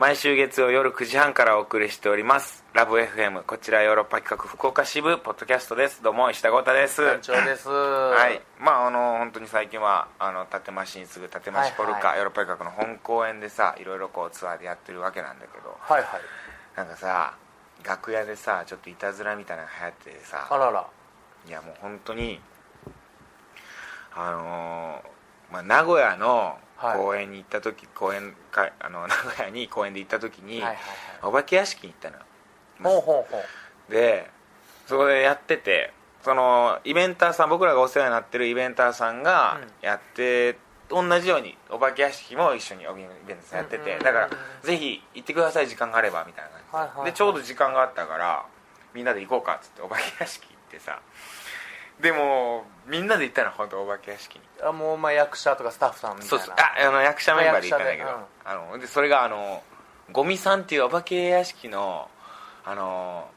毎週月曜夜9時半からお送りしております。ラブ FM こちらヨーロッパ企画福岡支部ポッドキャストです。どうも石田豪太です。団長です。はい。まああの本当に最近はあの立増に次ぐ立増ポルカ、はいはい。ヨーロッパ企画の本公演でさいろいろこうツアーでやってるわけなんだけど。はいはい。なんかさ楽屋でさちょっといたずらみたいなのが流行っててさ。あらら。いやもう本当にあのーまあ、名古屋のはい。公園に行った時、公園か あの名古屋に公園で行った時に、お化け屋敷に行ったのほうほうほう。でそこでやっててそのイベンターさん僕らがお世話になってるイベンターさんがうん。やって、同じようにお化け屋敷も一緒にイベンターさんやってて、うんうんうんうん。だからぜひ行ってください時間があればみたいな感じで,、でちょうど時間があったからみんなで行こうかっつってお化け屋敷行ってさでもみんなで行ったの本当お化け屋敷に。あもうまあ役者とかスタッフさんみたいな。そうそう。ああの役者メンバーで行ったんだけど。あ役あのでそれがあのゴミさんっていうお化け屋敷のあの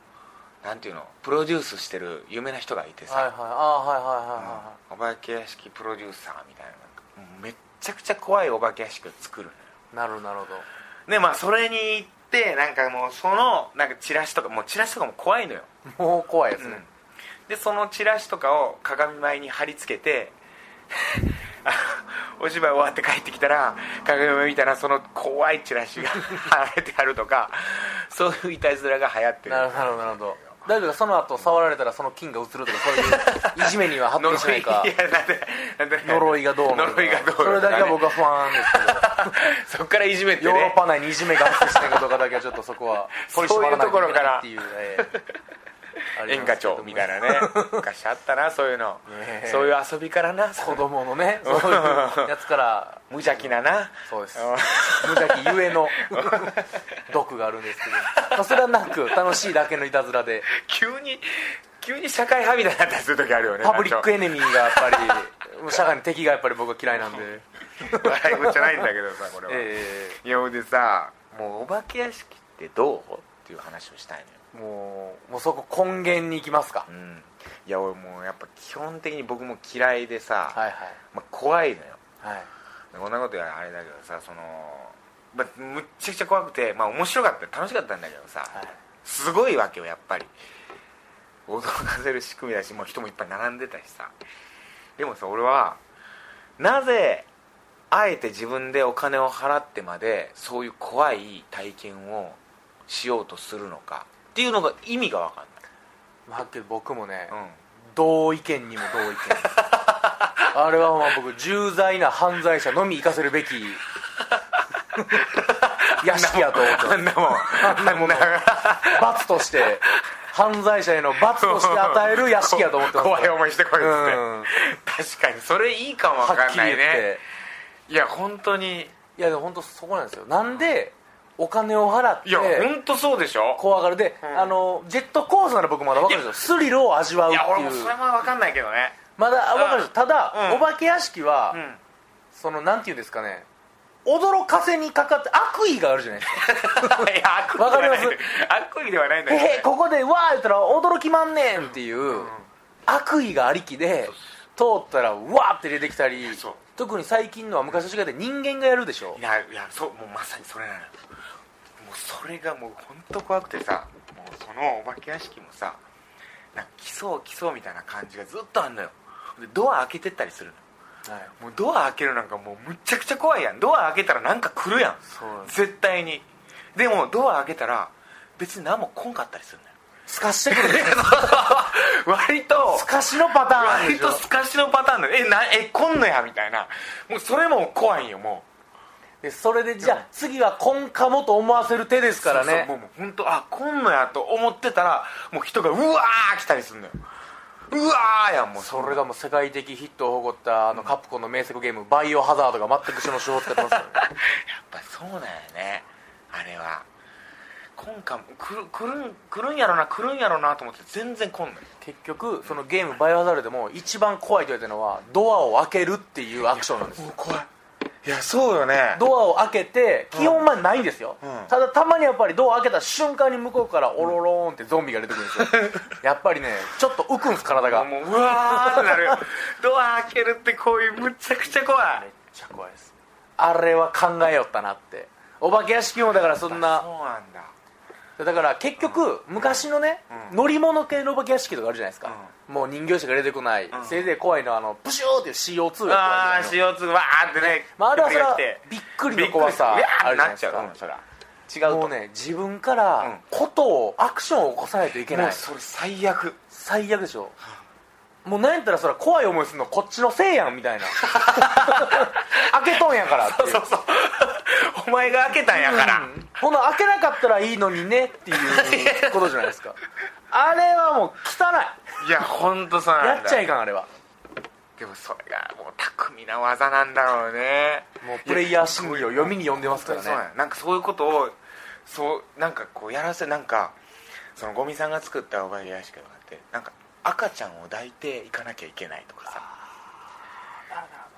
なんていうのプロデュースしてる有名な人がいてさ、はいはい。あはいはいはいはお化け屋敷プロデューサーみたいな。めっちゃくちゃ怖いお化け屋敷を作るなるほどなるほど。でまあそれに行ってなんかもうそのなんかチラシとかもうチラシとかも怖いのよ、もう怖いですね。うん、でそのチラシとかを鏡前に貼り付けてあ お芝居終わって帰ってきたら鏡前見たらその怖いチラシが 貼られてあるとかそういういたずらが流行ってる。なるほどなるほど。大丈夫か？その後触られたらその菌が移るとかそういういじめには発展しない か？呪いがどうの呪いがどうのそれだけは僕は不安ですけど。そっからいじめてヨーロッねパ内にいじめが発生しないかどうかだけはちょっとそこは取り締まらないといけないっていう。ええ。あり演歌ますけども。長みたいなね。昔あったなそういうの、そういう遊びからな。子供のね。そういうやつから。無邪気なな。そうです。うん。無邪気ゆえの。毒があるんですけど。まあそれはなく楽しいだけのいたずらで。急に急に社会派みたいになったりする時あるよねパブリックエネネミーがやっぱり社会の敵がやっぱり僕は嫌いなんで。笑い事じゃないんだけどさこれは、えいやほんでさもうお化け屋敷ってどう？っていう話をしたいのよ。えもうもうそこ根源に行きますか。うん。いや俺もうやっぱ基本的に僕も嫌いでさ、はいはい。まあ、怖いのよ。はい。こんなことやあれだけどさその、まあ、むっちゃくちゃ怖くて、まあ、面白かった楽しかったんだけどさ、はい。すごいわけよやっぱり。驚かせる仕組みだしもう人もいっぱい並んでたしさ。でもさ俺はなぜあえて自分でお金を払ってまでそういう怖い体験をしようとするのかっていうのが意味が分かんまあはっきり僕もね、ない、うん。同意見にも同意見。あれはまあ僕重罪な犯罪者のみ行かせるべき。屋敷やと思ってあんなもんあんなも。の罰として犯罪者への罰として与える屋敷やと思ってます。怖い思いしてこいっつって、うん。確かにそれいいかもは分かんないね。いや本当に。いやでも本当そこなんですよ。なんでお金を払っていや本当そうでしょ？怖がる。で、うん。あのジェットコースなら僕まだ分かるんですよスリルを味わうっていや俺もいうそれも分かんないけどね。まだ分かるんですただ、うん。お化け屋敷は、うん。そのなんていうんですかね？驚かせにかかって悪意があるじゃないですか。いや悪意わかります？ではない悪意ではないんだへけどね。へここでわー言ったら驚きまんねんっていう、悪意がありきで通ったらわーって出てきたり特に最近のは昔と違って人間がやるでしょ？いやいやそうもうまさにそれなのそれがもう本当怖くてさもうそのお化け屋敷もさなんか来そう来そうみたいな感じがずっとあんのよ。でドア開けてったりするの。はい。もうドア開けるなんかもうむっちゃくちゃ怖いやん。ドア開けたらなんか来るやん。絶対に。でもドア開けたら別に何も来んかったりするのよ。すかしてくる 割と。すかしのパターン割とすかしのパターンでえなえ来んのやみたいな。もうそれも怖いんよもでそれでじゃあ次は来んかもと思わせる手ですうからね。そうそうもう本当あ来んのやと思ってたらもう人がうわー来たりするのよ。うわーやんもう。それがもう世界的ヒットを誇ったあのカプコンの名作ゲーム「バイオハザード」が全くその手法ってますやっぱそうなんやね。あれは。今回も来る来るるんやろな来るんやろなと思って全然来んのよ。結局そのゲーム「バイオハザード」でも一番怖いと言われてるのはドアを開けるっていうアクションなんですよ。怖いいやそうよね。ドアを開けて基本はないんですよ、うん。ただたまにやっぱりドア開けた瞬間に向こうからオロローンってゾンビが出てくるんですよ。やっぱりねちょっと浮くんです体が。めっもううわーってなるよ。ドア開けるってこういうむちゃくちゃ怖い。ちゃ怖いです。あれは考えよったなって。お化け屋敷もだからそんなそうなんだだから結局昔のね、うん。乗り物系のお化け屋敷とかあるじゃないですか、もう人形しか出てこない、ん。せいぜい怖いのはあのプシューっていう CO2 がああ加えてる CO2 わーってねまあ、あれはそれはびっくりの怖さあるじゃないですか。違うと。もうね自分からうん。ことをアクションを起こさないといけない、それ最悪。最悪でしょもうなんやったらそれ怖い思いするのこっちのせいやんみたいな。開けとんやからっていう。そうそうお前が開けたんやから、うん。ほな開けなかったらいいのにねっていうことじゃないですか。あれはもう汚い。や本当そういなんだ。やっちゃいかんあれは。でもそれがもう巧みな技なんだろうね。もうプレイヤー心理を読みに読んでますからね。そうや。なんかそういうことをそうなんかこうやらせなんかそのゴミさんが作ったお化け屋敷とかってなんか赤ちゃんを抱いていかなきゃいけないとかさ。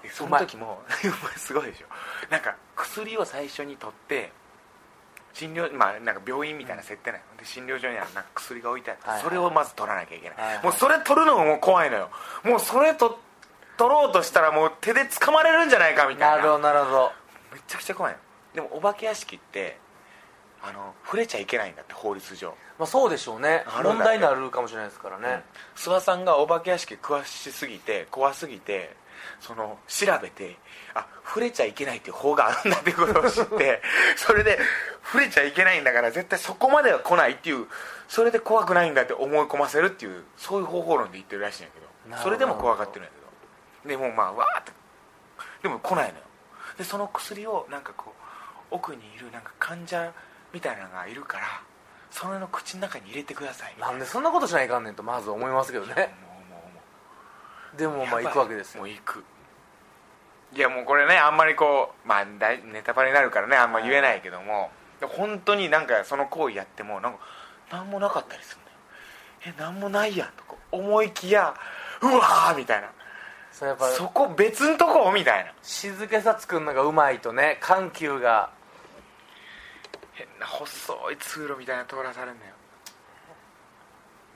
でその時も すごいでしょ。なんか薬を最初に取って診療まあなんか病院みたいな設定なの、で診療所にはなんか薬が置いてあって、はいはいそれをまず取らなきゃいけない、はいはい。もうそれ取るのがもう怖いのよ。もうそれと取ろうとしたらもう手で掴まれるんじゃないかみたな。いるほどなるほど。めちゃくちゃ怖いの。でもお化け屋敷ってあの触れちゃいけないんだって法律上。まあそうでしょうね。問題になるかもしれないですからね、諏訪さんがお化け屋敷詳しすぎて怖すぎてその調べてあ触れちゃいけないっていう法があるんだっていうことを知って それで触れちゃいけないんだから絶対そこまでは来ないっていうそれで怖くないんだって思い込ませるっていうそういう方法論で言ってるらしいんやけど。それでも怖がってるんやけど。でもうまあわーって。でも来ないのよ。でその薬をなんかこう奥にいるなんか患者みたいなのがいるからそれの口の中に入れてください。なんでそんなことしないかんねんとまず思いますけどね。もうもうもうでもまあ行くわけですよ。もう行く。いやもうこれねあんまりこうまあ大ネタバレになるからねあんま言えないけども。本当になんかその行為やってもなんか何もなかったりするんだよ。え何もないやんとか思いきやうわーみたいな。そそこ別んとこ？みたいな。静けさ作るのがうまいとね緩急が変な細い通路みたいなの通らされんだよ。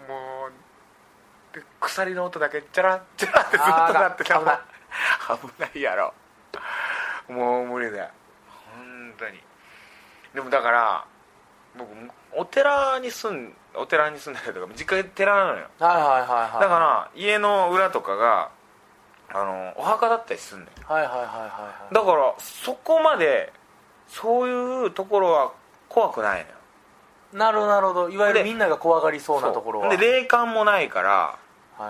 もうで鎖の音だけチャラッチャラってずっとなってた危ない。危ないやろ。もう無理だよ。本当に。でもだから僕お寺に住んお寺に住んだりとか実家寺なのよ。はいはいはいはい。だから家の裏とかがあのお墓だったりするんだよ。はいはいはいはいはい。だからそこまでそういうところは怖くないのよ。なるほどなるほどいわゆるでみんなが怖がりそうなところは。で霊感もないからはいは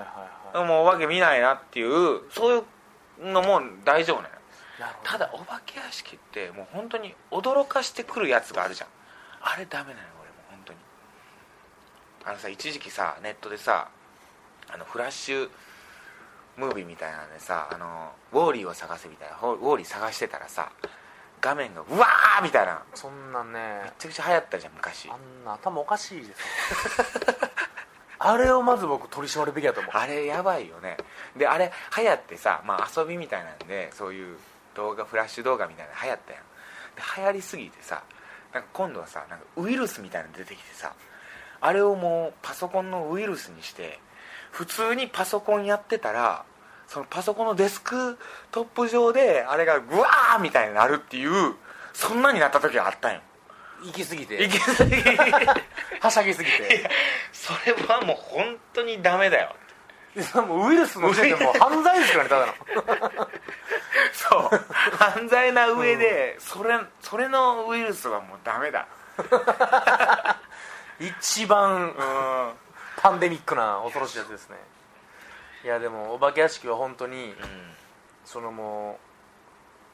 いはい。もうお化け見ないなっていうそういうのも大丈夫なのただお化け屋敷ってもう本当に驚かしてくるやつがあるじゃん。あれダメなのよ俺もう本当に。あのさ一時期さネットでさあのフラッシュムービーみたいなのでさあのウォーリーを探せみたいなウォーリー探してたらさ画面がうわーみたいな。そんなめねちゃくちゃ流行ったじゃん昔。あんな頭おかしいですよ。あれをまず僕取り締まるべきだと思う。あれやばいよね。であれ流行ってさ、まあ、遊びみたいなんでそういう動画フラッシュ動画みたいなの流行ったやん。で流行りすぎてさなんか今度はさなんかウイルスみたいなの出てきてさあれをもうパソコンのウイルスにして普通にパソコンやってたらそのパソコンのデスクトップ上であれがグワーみたいになるっていうそんなになった時があったんよ。行き過ぎて。いきなりはしゃぎすぎて。それはもう本当にダメだよ。もうウイルスの時点でもう犯罪ですからねただの。そう。犯罪な上で、それそれのウイルスはもうダメだ。一番うんパンデミックな恐ろしいやつですねいやでもお化け屋敷は本当にそのも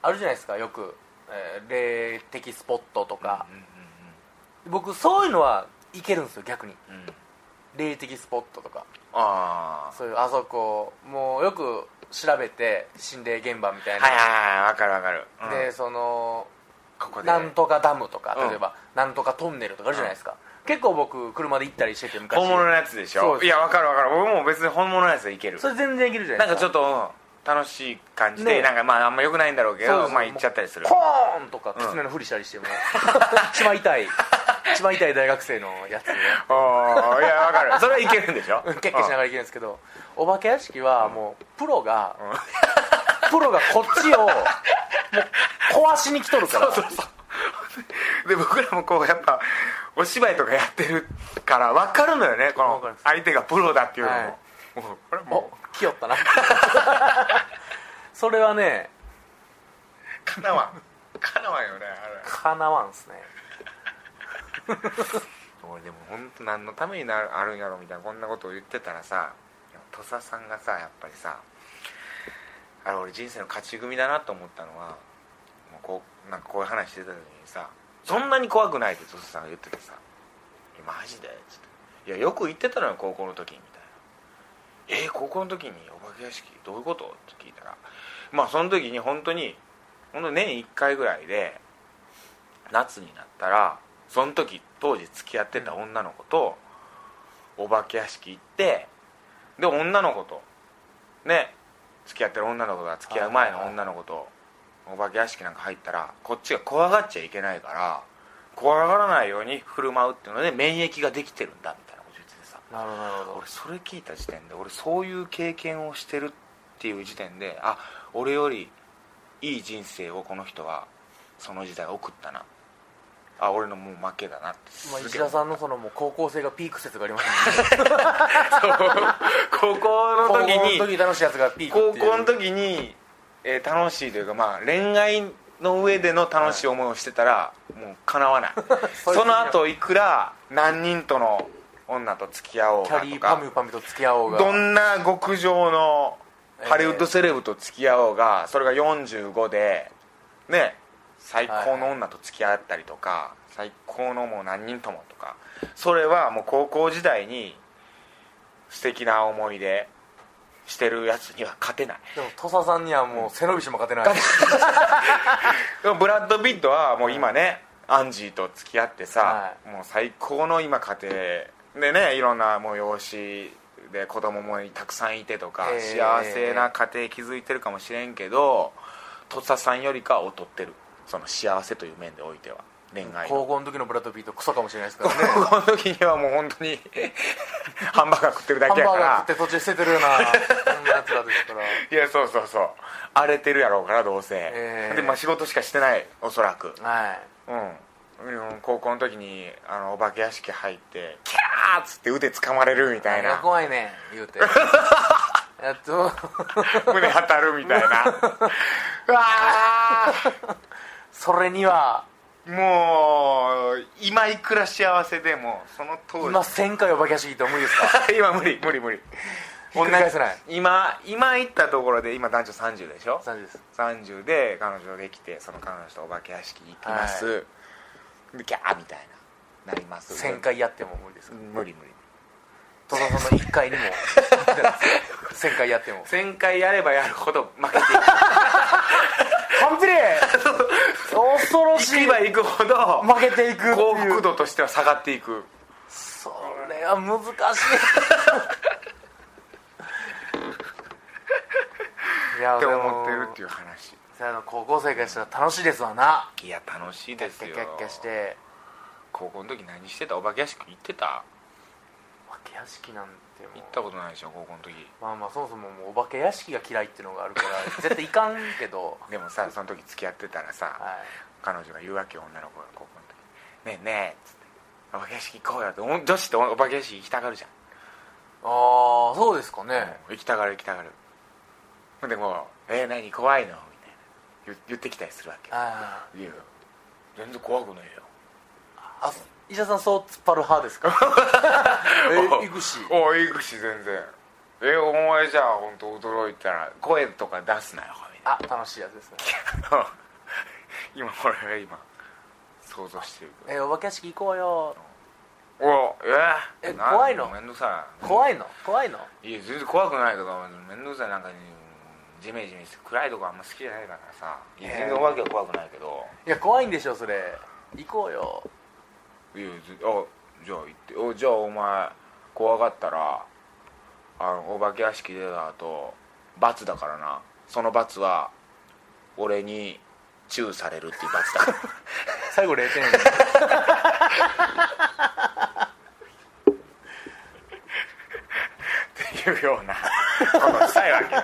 うあるじゃないですかよく、えー霊的スポットとか、僕そういうのはいけるんですよ逆に。うん。うんうん霊的スポットとか。ああそういうあそこもうよく調べて心霊現場みたいな、はいはいはいわかるわかる、うん。でそのここで。なんとかダムとかうん例えば、なんとかトンネルとかあるじゃないですか、結構僕車で行ったりしてて昔。本物のやつでしょ？いやわかるわかる。僕も別に本物のやつでいける。それ全然いけるじゃなないんですか。かちょっと、うん楽しい感じで、ね。なんかまああんまよくないんだろうけどまあ行っちゃったりする。コーンとか狐のふりしたりしても、一番痛い。一番痛い大学生のやつああいやわかる。それはいけるんでしょ？ケッケしながらいけるんですけどお化け屋敷はもうプロが、うん。プロがこっちをもう壊しに来とるから。そうそうそうで僕らもこうやっぱお芝居とかやってるから分かるのよねこの相手がプロだっていうのも、はい。もうこれおも来よったな。それはねうかなわん。かなわんよねあれ。かなわんすね。俺でも本当何のためになるあるんやろみたいなこんなことを言ってたらさ土佐さんがさやっぱりさあれ俺人生の勝ち組だなと思ったのはもうこうなんかこういう話してた時にさそんなに怖くないって土佐さんが言っててさ「マジで?」っつって「いやよく言ってたのよ高校の時に」みたいな「えー、高校の時にお化け屋敷どういうこと?」って聞いたらまあその時に本当に本当年1回ぐらいで夏になったらその時当時付き合ってた女の子とお化け屋敷行ってで女の子とね付き合ってる女の子が付き合う前の女の子とお化け屋敷なんか入ったらこっちが怖がっちゃいけないから怖がらないように振る舞うっていうので免疫ができてるんだみたいなこと言っててさ。なるほど俺それ聞いた時点で俺そういう経験をしてるっていう時点であ俺よりいい人生をこの人はその時代送ったな。あ俺のもう負けだなって。まあ、石田さんのそのもう高校生がピーク説がありますもんね 高校の時に高校の時楽しいやつがピークっていう。高校の時に、えー楽しいというかまあ恋愛の上での楽しい思いをしてたら、もうかなわない。その後いくら何人との女と付き合おうキがとャリーパミパミュと付き合おうが。どんな極上のええハリウッドセレブと付き合おうがそれが45でね最高の女と付き合ったりとか、最高のもう何人ともとか。それはもう高校時代に素敵な思い出してるやつには勝てない。でも土佐さんにはもう背伸びしても勝てない。で もブラッド・ピットはもう今ね、アンジーと付き合ってさ、はもう最高の今家庭でねいろんな催しで子供もたくさんいてとか、ええ。幸せな家庭築いてるかもしれんけど土佐さんよりかは劣ってる。その幸せという面でおいては恋愛の。高校の時のブラッド・ピートクソかもしれないですからね。高校の時にはもう本当に ハンバーガー食ってるだハンバーけやからガー食って途中捨ててるようなそんなやつらですから。いやそうそうそう。荒れてるやろうからどうせ、ええ。でまあ仕事しかしてないおそらく。はい。うん。うん高校の時にあのお化け屋敷入ってキャーっつって腕掴まれるみたいな。怖いねん言うて。えっと。胸当たるみたいな。うわそれにはーもう今いくら幸せでもその当時。今1000回お化け屋敷行っても無理ですか？今無理無理無理。ひっくり返せない。今今行ったところで今男女30でしょ？3時です。30で彼女できてその彼女とお化け屋敷行きます、でギャーみたいななります。1000回やっても無理です無理無理。戸田さんの1回にも。1000回やっても。1000回やればやるほど負けていく。完璧恐ろしい。行けば行くほど負けていく幸福度としては下がっていく。それは難しい。い やって思ってるっていう話。高校生からしたら楽しいですわな。いや楽しいですよ。キャッキャッキャして。高校の時何してた？お化け屋敷行ってた？お化け屋敷なんてもう。行ったことないでしょ高校の時。まあまあそもそももうお化け屋敷が嫌いっていうのがあるから絶対行かんけど。でもさその時付き合ってたらさ、はい彼女が言うわけよ女の子が高校の時「ねえねえ」っつって「お化け屋敷行こうよ」ってお女子ってお化け屋敷行きたがるじゃん。ああそうですかね。行きたがる行きたがる。ほんでもう「えー、何怖いの?」みたいな。言言ってきたりするわけあいや全然怖くないよ。あ医者さんそう突っ張る派ですか？え行くし？お行くし全然。えお前じゃあ本当驚いたら声とか出すなよみたいあ楽しいやつですね な今俺が今想像してるえお化け屋敷行こうよ。おええ怖いの？めんどくさい。怖いの？怖いの？いや全然怖くないけどめんどくさい。なんか、ね、ジメジメして暗いとこあんま好きじゃないからさ。全然お化けは怖くないけど。いや怖いんでしょそれ。行こうよ。いやずあじゃあ行って。おじゃあお前怖がったらあのお化け屋敷出た後罰だからな。その罰は俺にチューされるっていう罰だ。最後0点っていうようなことしたいわけ。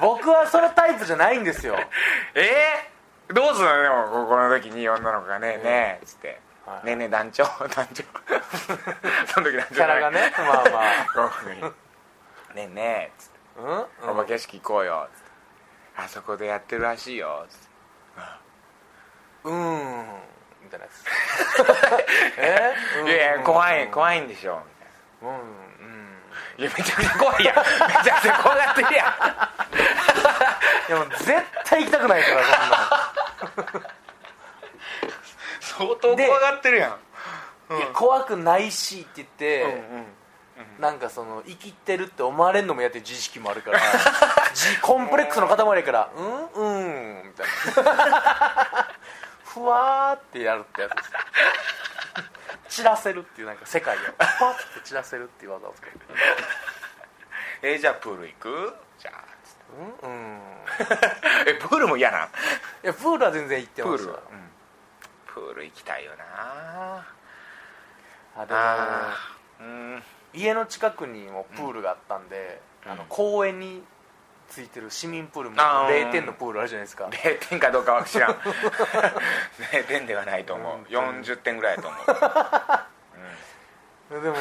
僕はそのタイプじゃないんですよ。えどうすんのでもここの時に女の子がね「ねえ」っつって。はい「ねえねえ団長。団長」その時団長キャラがね。まあまあ。こういうふうに「ねえねえ」っつって。うん「お化け屋敷行こうよ」っつって「あそこでやってるらしいよ」っつってうーん。みたいなやつ。え「いやいや怖いい怖いんでしょ」みたいなうん。うんいやめちゃくちゃ怖いやん。めちゃくちゃ怖がってるやん。いやもう絶対行きたくないからそんな相当怖がってるやん。のいや怖くないしって言って、うんうんなんかその生きてるって思われんのもやって自意識もあるから 自コンプレックスの塊やから「うん？うん」みたいな。ふわーってやるってやつ。です散らせるっていうなんか世界をパッて散らせるっていう技を使ってえじゃあプール行く？じゃあうん。うん。えプールも嫌なんいやプールは全然行ってプールは？ましたよ、プール行きたいよな。あでもあーうん。家の近くにもプールがあったんで、うん。あの公園についてる市民プールもあー0点のプールあるじゃないですか。0点かどうかは知らん。0点ではないと思う、うん。40点ぐらいだと思う、でも、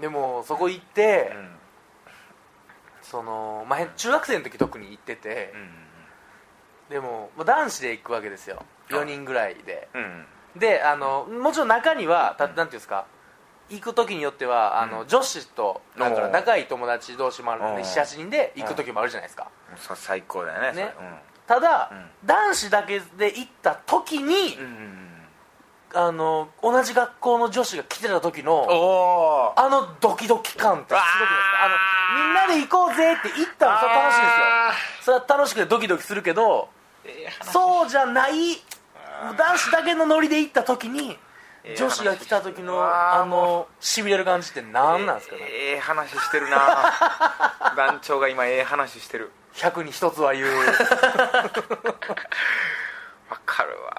でもそこ行って、うん。そのまあ、へ中学生の時特に行っててう、んでもまあ男子で行くわけですよ。4人ぐらいで。うんであのもちろん中にはたなんていうんですか行く時によってはあの、うん。女子となんか仲いい友達同士もあるんでおう78人で行く時もあるじゃないですか。最高だよねね。ただ、うん。男子だけで行った時にあの同じ学校の女子が来てた時のあのドキドキ感ってすごくないですか？あのみんなで行こうぜって言ったらそれは楽しいんですよ。それは楽しくてドキドキするけどそうじゃない男子だけのノリで行った時にええ女子が来た時の話あのしびれる感じって何なんですかね？ええ話してるな。団長が今ええ話してる。100に一つは言う。わかるわ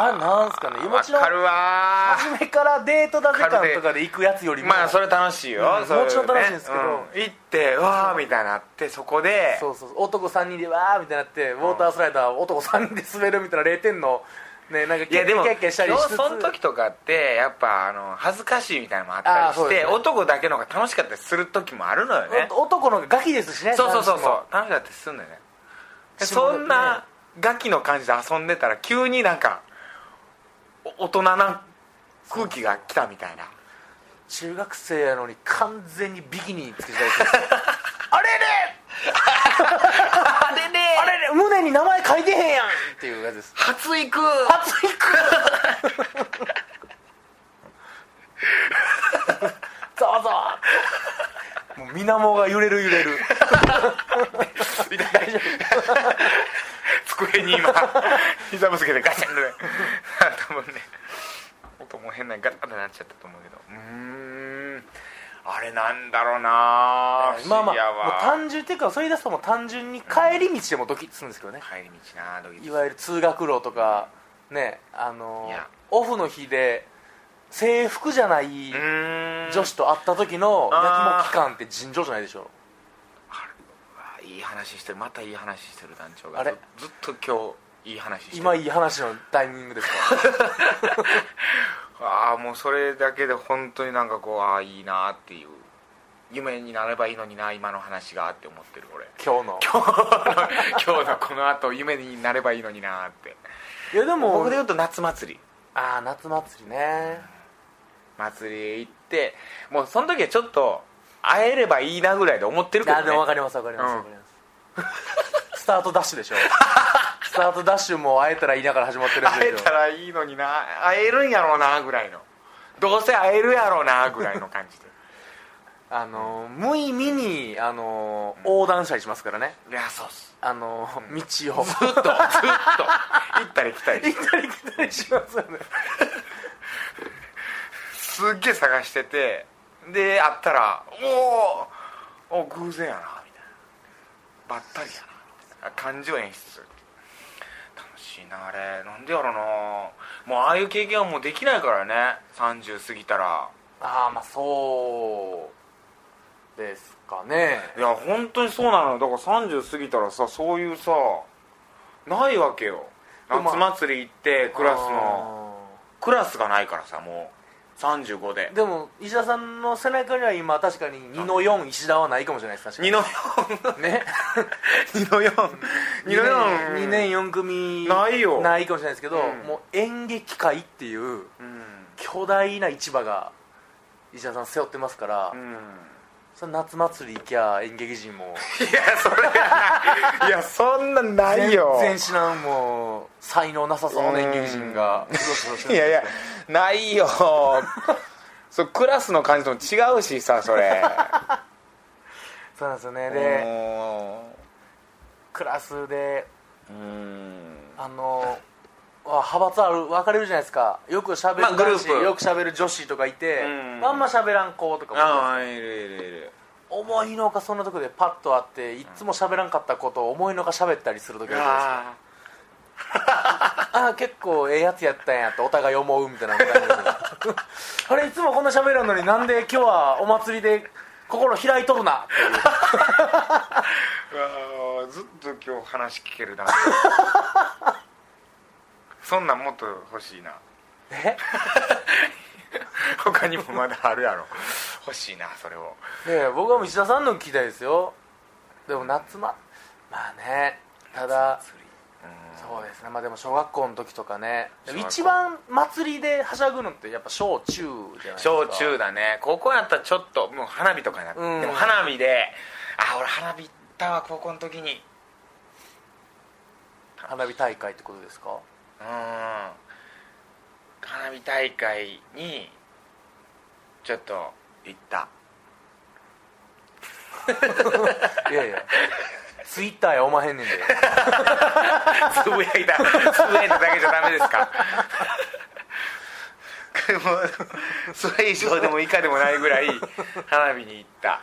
あれなんすかね？もちろんわかるわ初めからデートだぜ感とかで。行くやつよりも。まあそれ楽しいよ、うんもちろん楽しいんですけど。うん。行ってうわーみたいになってそこで。そうそう男3人でわーみたいになってウォータースライダー男3人で滑るみたいな0点のねなんかいやでもキャッキャしたりしつつ。その時とかってやっぱあの恥ずかしいみたいなのもあったりして、ね。男だけの方が楽しかったりする時もあるのよね。お男の方がガキですしねそうそうそうそう。楽しかったりするのよね。下そんなガキの感じで遊んでたら急になんかお大人な空気が来たみたいな中学生やのに完全にビキニつけてたりしてあれれあれね！あれれ胸に名前書いてへんやんっていうやつです。初行く！初行く！ざわざわもう水面が揺れる揺れる。みたいな机に今膝ぶつけてガチャンで多分ね音も変なガタってなっちゃったと思うけど。うーんあれなんだろうなまあまあ単純っていうかそれ出すともう単純に帰り道でもドキッとするんですけどね。帰り道なドキドキいわゆる通学路とかねあのオフの日で制服じゃない女子と会った時のあー。やきもき感って尋常じゃないでしょ。あいい話してる。またいい話してる団長が。あれ？ずずっと今日いい話してる。今いい話のタイミングですか？もうそれだけで本当になんかこうああいいなっていう夢になればいいのにな今の話がって思ってる俺。今日の。今日の今日のこの後夢になればいいのになって。いやでも僕で言うと夏祭り。ああ夏祭りね。祭りへ行ってもうその時はちょっと会えればいいなぐらいで思ってるけど、ね、あでも分かります分かりますうん。分かります。スタートダッシュでしょ。スタートダッシュも会えたらいいなから始まってるん会えですよたらいいのにな会えるんやろうなぐらいのどうせ会えるやろうなぐらいの感じで。あの無意味にあの横断したりしますからね。いやそうっす。あの道を。ずっとずっと。行ったり来たり。行ったり来たりしますよね。すっげえ探しててで会ったら「おーお偶然やな」みたいな。ばったりやな感情演出楽しいなあれ。なんでやろな。もうああいう経験はもうできないからね。30過ぎたら。ああまあそうですかね。いや本当にそうなのよ。だから30過ぎたらさそういうさないわけよ。夏祭り行ってクラスのクラスがないからさもう35で。でも石田さんの背中には今確かに2の4石田はないかもしれないです。確か2にの4ね。2の4 2の4 2年4組ないよ。ないかもしれないですけど、うん。もう演劇界っていううん。巨大な市場が石田さん背負ってますから、うんその夏祭り行きゃ演劇人も。いやそれがない。いやそんなんないよ。全然知らんもう才能なさそうな演劇人が。いやいやないよ。そうクラスの感じとも違うしさそれ。そうなんですよね。でもクラスでううん。あのわ派閥ある分かれるじゃないですか。よくしゃべる男子、ープ。よくしゃべる女子とかいて、うん。あんましゃべらん子とかも。ああいるいるいる思いのほかそんなとこでパッと会っていつも喋らんかったことを思いのほか喋ったりする時あるじゃないですか。あああ結構ええやつやったんやってお互い思うみたいなあれ いつもこんな喋らんのになんで今日はお祭りで心開いとるなっていう。ずっと今日話聞けるな そんなんもっと欲しいな。え？他にもまだあるやろ。欲しいなそれを。ねえ僕はもう石田さんの聞きたいですよ。でも夏ままあねただそうですね。まあでも小学校の時とかね。一番祭りではしゃぐのってやっぱ小中じゃないですか。小中だね。高校やったらちょっともう花火とかになって、うん。でも花火であ俺花火行ったわ高校の時に。花火大会ってことですか？うん花火大会にちょっと行った。いやいや。ツイッターやおまへんねんで。つぶやいた。つぶやいただけじゃダメですか？もうそれ以上でも以下でもないぐらい花火に行った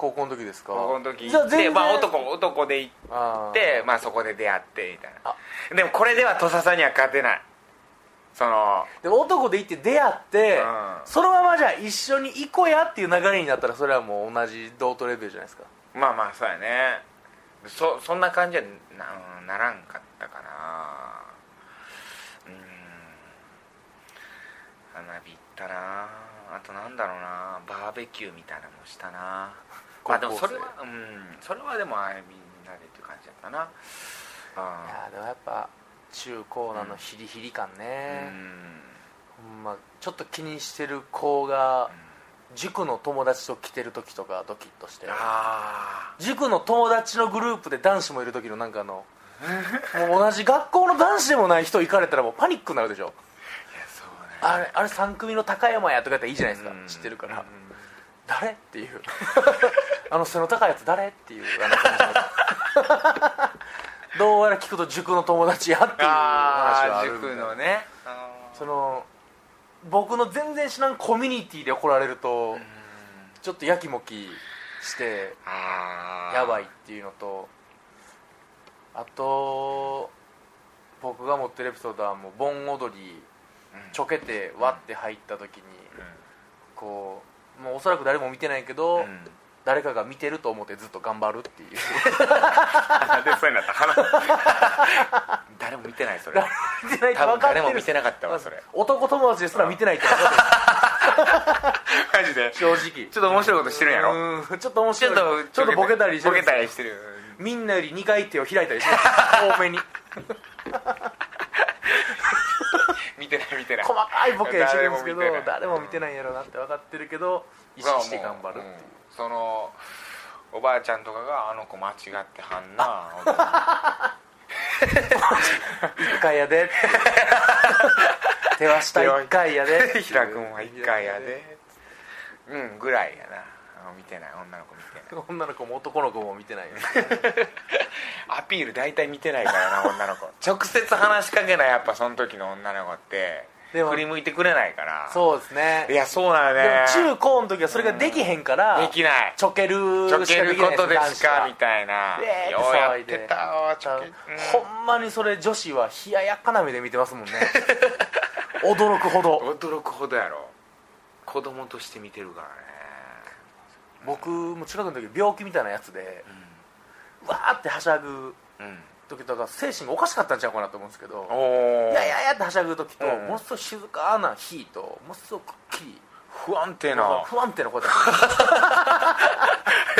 高校の時ですか？高校の時じゃあ全然。行って、まあ、男男で行って、まあ、そこで出会ってみたいあ。なでもこれでは土佐さんには勝てない。そのでも男で行って出会って、うん。そのままじゃあ一緒に行こうやっていう流れになったらそれはもう同じ同等レベルじゃないですか。まあまあそうやね。そそんな感じはなならんかったかな。うん。花火行ったな。あとなんだろうな。バーベキューみたいなのもしたなまあでもそれはうんそれはでもあれみんなでっていう感じだったな。いあやでもやっぱ中高なのヒリヒリ感うね、ん。ほんまちょっと気にしてる子が塾の友達と来てる時とかドキッとして。あ塾の友達のグループで男子もいる時のなんかあの もう同じ学校の男子でもない人行かれたらもうパニックになるでしょ。あいやそうね。あれあれ3組の高山やとかやったらいいじゃないですか、うん知ってるから、うん。誰？っていうあの背の高いやつ誰？っていうあの感じのどうやら聞くと塾の友達やっていう話はある塾のね。その僕の全然知らんコミュニティで怒られると、うん。ちょっとやきもきしてやばいっていうのとあと僕が持ってるエピソードはもう盆踊りうん。ちょけて割って入った時にうこうもうおそらく誰も見てないけど、誰かが見てると思ってずっと頑張るっていう。なんでそうになった話 誰も見てないそれ。見てない多分誰も見てなかったわそれ。男友達ですら見てないって分かってるマジで。正直。ちょっと面白いことしてるんやろ。うん。ちょっと面白い。ちょっとちょっとボケたりしてボるケたりしてる。みんなより2回手を開いたりしてる。多めに。見てない見てない。細かいボケしてるんですけど誰も見てない。やろなって分かってるけど意識して頑張るっていう。うんそのおばあちゃんとかがあの子間違ってはんな 一回やで。手は下一回やで。平君は一回やで。うんぐらいやな。あの見てない。女の子見てない。女の子も男の子も見てないよ。アピール大体見てないからな女の子。直接話しかけないやっぱその時の女の子って振り向いてくれないから。そうですね。いやそうなのでねも中高の時はそれができへんからできない。ちょけるちょけることでしかみいたいな。えーようやってたわちょけ、うん。ほんまにそれ女子は冷ややかな目で見てますもんね。驚くほど。驚くほどやろ。子供として見てるからね。僕も中学の時病気みたいなやつでわーってはしゃぐうんうん時とか精神がおかしかったんちゃうかなと思うんですけどいやいやいやってはしゃぐ時と、うん。ものすごい静かな日とものすごくくっきり不安定な。不安定な声だった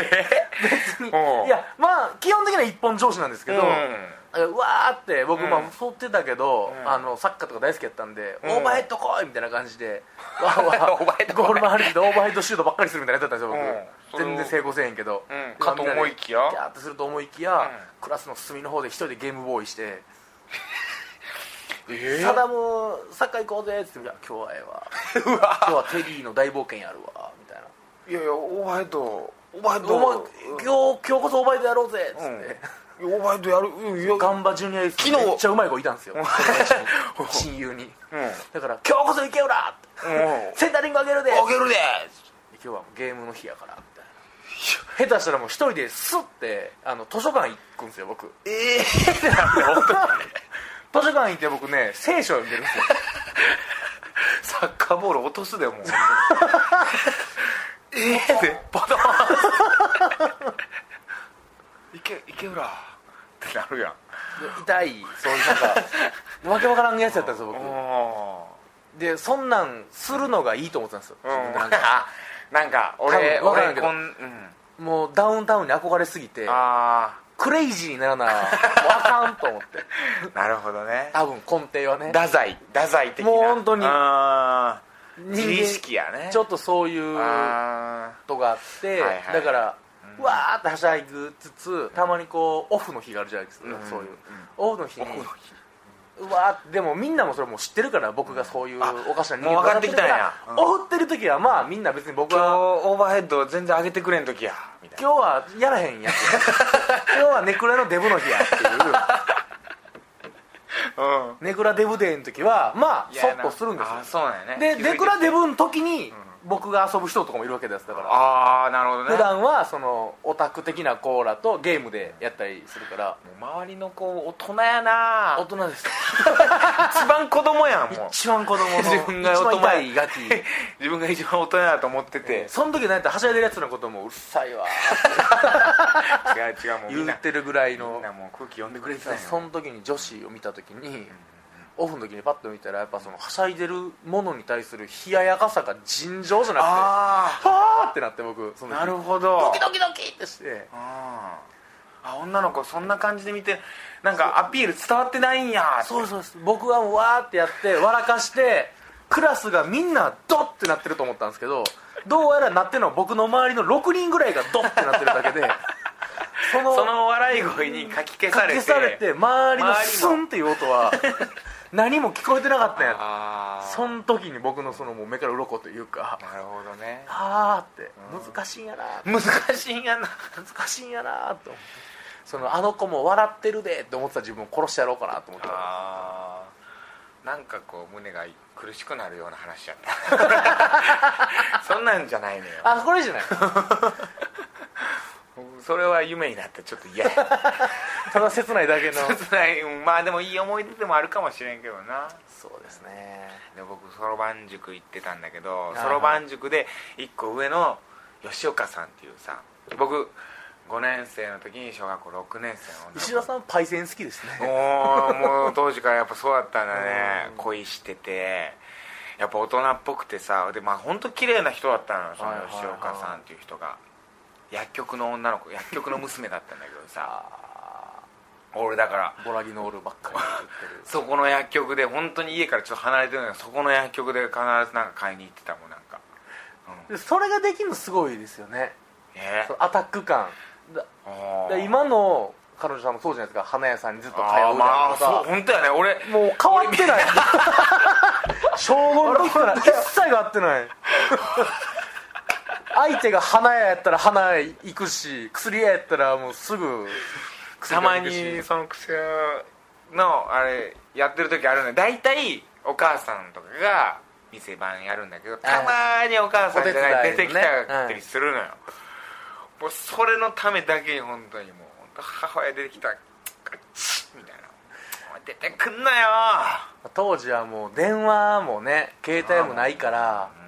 別にいやまあ基本的には一本上司なんですけど、うんうわーって僕、うん。まあ太ってたけど、うん。あのサッカーとか大好きやったんで、うん。オーバーヘッド来いみたいな感じで わーわオーバーヘッド来い。ゴール前歩いてオーバーヘッドシュートばっかりするみたいなやつだったんですようん。僕、全然成功せえへんけど、うん。かと思いきや。ギャーってすると思いきや、クラスの隅の方で一人でゲームボーイして え「サダムサッカー行こうぜ」っつって「いや今日はええ わ。今日はテリーの大冒険やるわ」みたいな。いやいやオーバーヘッドオーバーヘッ「ド。お前今日今日こそオーバーヘッドやろうぜ」っつって、うんバーヘッドやるうんいやガンバジュニアめっちゃうまい子いたんですよ。親友に。うん。だから「今日こそ行けよら!」って。うん。センタリングあげるで。あげるで。今日はゲームの日やからみたいな。下手したらもう一人でスッてあの図書館行くんですよ僕。ええー、なんで本当に図書館行って僕ね聖書読んでるんですよ。サッカーボール落とすでもう。ええでバターンいけいけよらってなるやん。痛いそういうなんかわけわからんやつやったんですよ僕。おでそんなんするのがいいと思ってたんですよ。自分でなんか。あ なんか俺俺こん、うん、もうダウンタウンに憧れすぎてあクレイジーにならなもうあかんと思って。あなるほどね。多分根底はね。太宰太宰的な。もう本当に。自意識やね。ちょっとそういうとがあって、はいはいだから、うんうわーってはしゃぐつつたまにこうオフの日があるじゃないですか、うん。そういう、うん。オフの日に。うわでもみんなもそれもう知ってるから僕がそういうあおかしな人もう分かってきたんや。分かってるからオフってる時はまあみんな別に僕今日はオーバーヘッド全然上げてくれん時やみたいな。今日はやらへんやつや 今日はネクラのデブの日やっていう。うん。ネクラデブデーの時はまあそっとするんですよ。あそうなんやね。でネクラデブの時に僕が遊ぶ人とかもいるわけですだから。ああなるほどね。普段はそのオタク的なコーラとゲームでやったりするから。周りの子大人やな。大人です。一番子供やんもう。一番子供の。自分が一番大人痛いガキ。自分が一番大人だと思ってて、その時なんやったらはしゃいでるやつのこともうるさいわ。違う違うもう言ってるぐらいみのんなもう空気読んでくれてたその時に女子を見た時にオフの時にパッと見たらやっぱそのはしゃいでるものに対する冷ややかさが尋常じゃなくてあはーってなって僕そのなるほど。ドキドキドキってして。あー。あ女の子そんな感じで見てなんかアピール伝わってないんや。そうそうです僕はもうわーってやって笑かしてクラスがみんなドッってなってると思ったんですけどどうやらなってるのは僕の周りの6人ぐらいがドッってなってるだけでそのその笑い声にかき消されて消されて周りのスンっていう音は 何も聞こえてなかったんや。ああその時に僕のそのもう目から鱗というかなるほどね。あーってうん。難しいんやな。難しいんやな。難しいんやなと思って。そのあの子も笑ってるでって思ってた自分を殺してやろうかなと思ってあー。なんかこう胸が苦しくなるような話やった。そんなんじゃないのよ。あこれじゃない それは夢になってちょっと嫌や。ただ切ないだけの。切ない。うんまあでもいい思い出でもあるかもしれんけどな。そうですね。で僕そろばん塾行ってたんだけどいはい。そろばん塾で1個上の吉岡さんっていうさ僕5年生の時に小学校6年生の石田さんパイセン好きですね。もうもう当時からやっぱそうだったんだね。うん。恋してて。やっぱ大人っぽくてさでまあ本当綺麗な人だったのよそのはいはいはい。吉岡さんっていう人が薬局の女の子薬局の娘だったんだけどさ。あ俺だからーボラギノールばっかり言ってる。そこの薬局で本当に家からちょっと離れてるのよそこの薬局で必ずなんか買いに行ってたもんなんか。うん。でそれができるのすごいですよね。え？そのアタック感。だ今の彼女さんもそうじゃないですか。花屋さんにずっと通うじゃあーまあそう本当やね。俺もう変わってない。小5の時から一切変わってない相手が花屋やったら花屋行くし薬屋やったらもうすぐ薬たまにその癖のあれやってる時あるのよ。大体お母さんとかが店番やるんだけどたまにお母さんじゃない出てきたりするのよ、もうそれのためだけに本当にもう母親出てきたみたいな「お前出てくんなよ!当時はもう電話もね携帯もないからう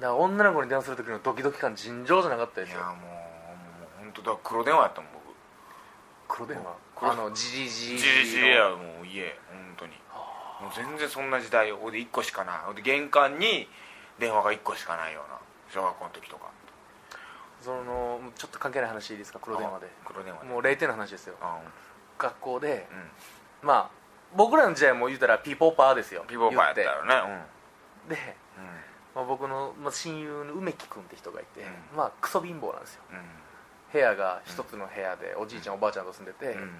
だから女の子に電話する時のドキドキ感尋常じゃなかったん」いですよやもうもう本当だ黒電話やったもん僕。黒電話？あのじじじ。じじじやもう家。本当にもう全然そんな時代よほんで1個しかない。ほんで玄関に電話が1個しかないような小学校の時とか。そのちょっと関係ない話いいですか？黒電話で。黒電話で。もう0点の話ですよ。あ学校でうん。まあ僕らの時代も言うたらピーポーパーですよ。ピボーパーやった言よね。って。で、まあ、僕の、まあ、親友の梅木君って人がいて、うまあクソ貧乏なんですよ。うん。うん部屋が一つの部屋でおじいちゃんおばあちゃんと住んでて、うん。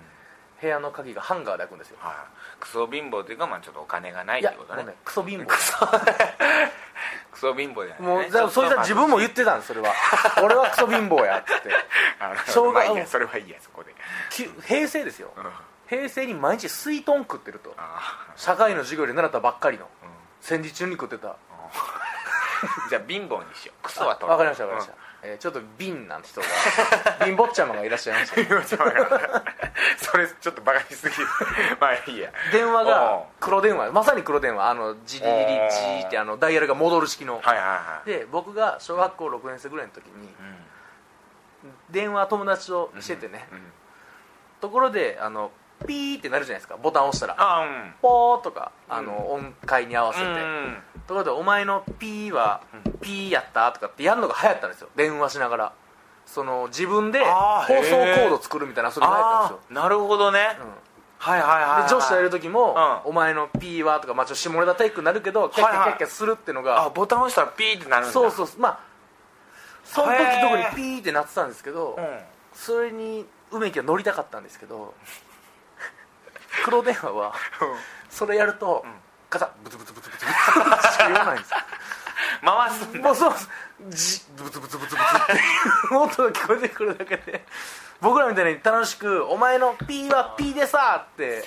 部屋の鍵がハンガーで開くんですよ。はいクソ貧乏っていうかまあちょっとお金がないってことね。ねクソ貧乏。クソ。貧乏じゃないね。もうだからそいつは自分も言ってたんですそれは。俺はクソ貧乏やって。小学まあいそれはいいやそこで。き平成ですよ。うん。あ平成に毎日水豚食ってると。あ社会の授業で習ったばっかりの。うん。戦時中に食ってた じゃあ貧乏にしよう。クソはあ取る。わかりましたわかりました、えーちょっと瓶なんて人が 貧乏ちゃまがいらっしゃいましたうんちょっと待ってそれちょっとバカにしすぎる。まあいいや。電話おがう。黒電話まさに黒電話。あのジリリリジってあのダイヤルが戻る式の。はいはいはい。で僕が小学校6年生ぐらいの時に電話友達としててね、うん。うん。ところであのピーってなるじゃないですか。ボタン押したら。あうん。ポーとかあの、音階に合わせて、うんところで「お前のピーはピーやった?」とかってやるのが流行ったんですよ。電話しながら。その自分で放送コへーード作るみたいなそれが流行ったんですあよあなるほどね。うん。はいはいはいはいで女子とやる時も「うん。お前のピーは」とか、まあ、ちょ下ネタテイクになるけどキャッキャキャッキャするっていうのが、あボタン押したらピーってなるんだそうそうまあその時特にピーってなってたんですけど、うんそれに梅木は乗りたかったんですけど黒電話はそれやると、ん。ガタッブツブツブツブツブツしか言わないんですよ回すんだもうそうじブツブツブツブツっていう音が聞こえてくるだけで僕らみたいに楽しく「お前の P は P でさ」って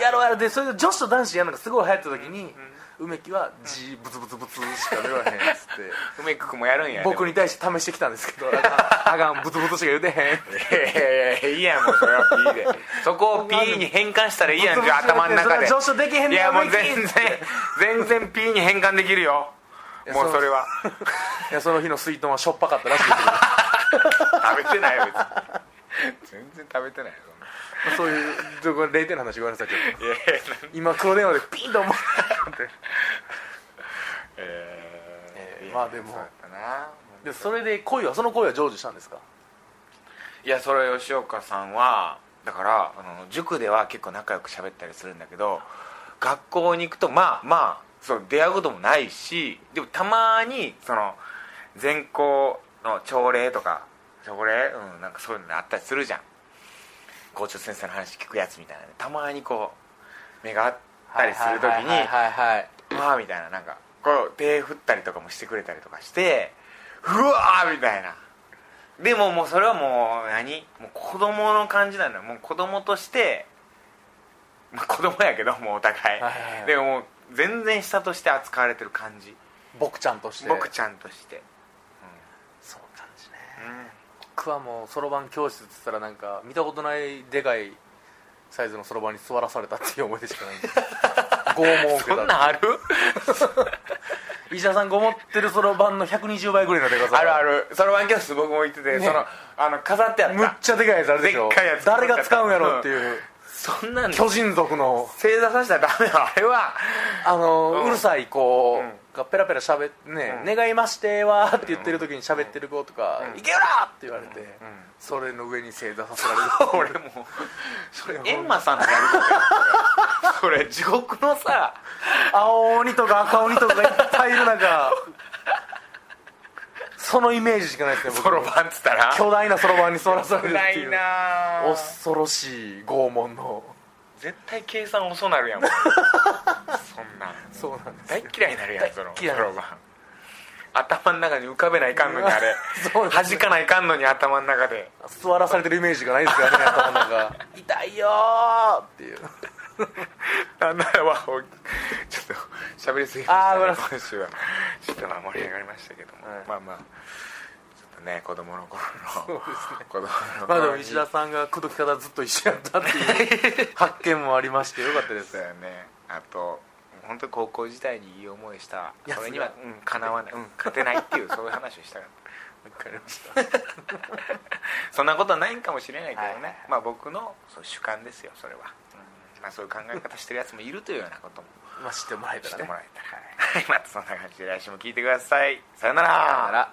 やろうやろうでそれで女子と男子やるのがすごい流行った時に、梅木は「じブツブツブツ」しか言わへんっつって。梅くくもやるんや。僕に対して試してきたんですけど「あかんブツブツしか言うてへん」いやいやいやいいやんもうそれは P でそこを P に変換したらいいやんじゃあ頭の中で上昇できへんねいやもう全然全然 P に変換できるよやもうそれはいやその日の水筒はしょっぱかったらしい食べてないよ別に全然食べてないよそういうちょこれ0点の話ごめんなさいちょっと。いやいや今黒電話でピンと思って。ええーまあでも。そうやったな。でそれで恋はその恋は成就したんですか？いやそれ吉岡さんはだからあの塾では結構仲良く喋ったりするんだけど学校に行くとまあまあそう出会うこともないしでもたまにその全校の朝礼とか朝礼？うんなんかそういうのあったりするじゃん校長先生の話聞くやつみたいなねたまにこう目が合ったりする時にわーみたいななんかこう手振ったりとかもしてくれたりとかしてうわーみたいな。でももうそれはもう何？もう子供の感じなのよ。もう子供として、まあ、子供やけどもうお互い、はいはいはい。でももう全然下として扱われてる感じ。僕ちゃんとして。僕ちゃんとして。そう感じね。うん僕はもうそろばん教室って言ったらなんか見たことないでかいサイズのそろばんに座らされたっていう思い出しかないんで 拷問を受けた。そんなんある？石田さんが思ってるそろばんの120倍ぐらいのでかさあるある。そろばん教室僕も行ってて、ね。そのあの飾ってあった。むっちゃでかいやつあるでしょ。でっかいやつ。誰が使うんやろっていう。そんなん。巨人族の。正座させたらダメよあれは。あの、ううんるさい子うんがペラペラ喋ってね、うん。願いましてはって言ってる時に喋ってる子とか、うん。いけよらって言われて、ん。それの上に正座させられる 俺もうそれエンマさんのやることやそれ。それ地獄のさ 青鬼とか赤鬼とかがいっぱいいる中そのイメージしかないですね僕。そろばんっつったら？巨大なそろばんに座らされるって暗いう。な。ぁ恐ろしい拷問の。絶対計算遅なるやんそうなんですよ大っ嫌いになるやんそのそろばん頭の中に浮かべないかんのにあれ。そうです弾かないかんのに頭の中で。座らされてるイメージがないですからね 頭の中痛いよーっていう。なんならはちょっと喋りすぎましたねあーごめんなさ今週は。ちょっとまあ盛り上がりましたけども、はい。まあまあ。ちょっとね子供の頃の。そうですね。子供のまあ頃にでも石田さんが口説き方ずっと一緒やったっていう発見もありましてよかったです。そうやね。あと本当に高校時代にいい思いしたそれにはうんかなわない、うん、勝てないっていう そういう話をしたかったかりました。そんなことはないんかもしれないけどね、はいはいまあ僕のそう主観ですよそれは、まあ、そういう考え方してるやつもいるというようなことも。まあ知ってもらえたらね。してもらえたら。はい。またそんな感じで来週も聞いてください。さよなだらから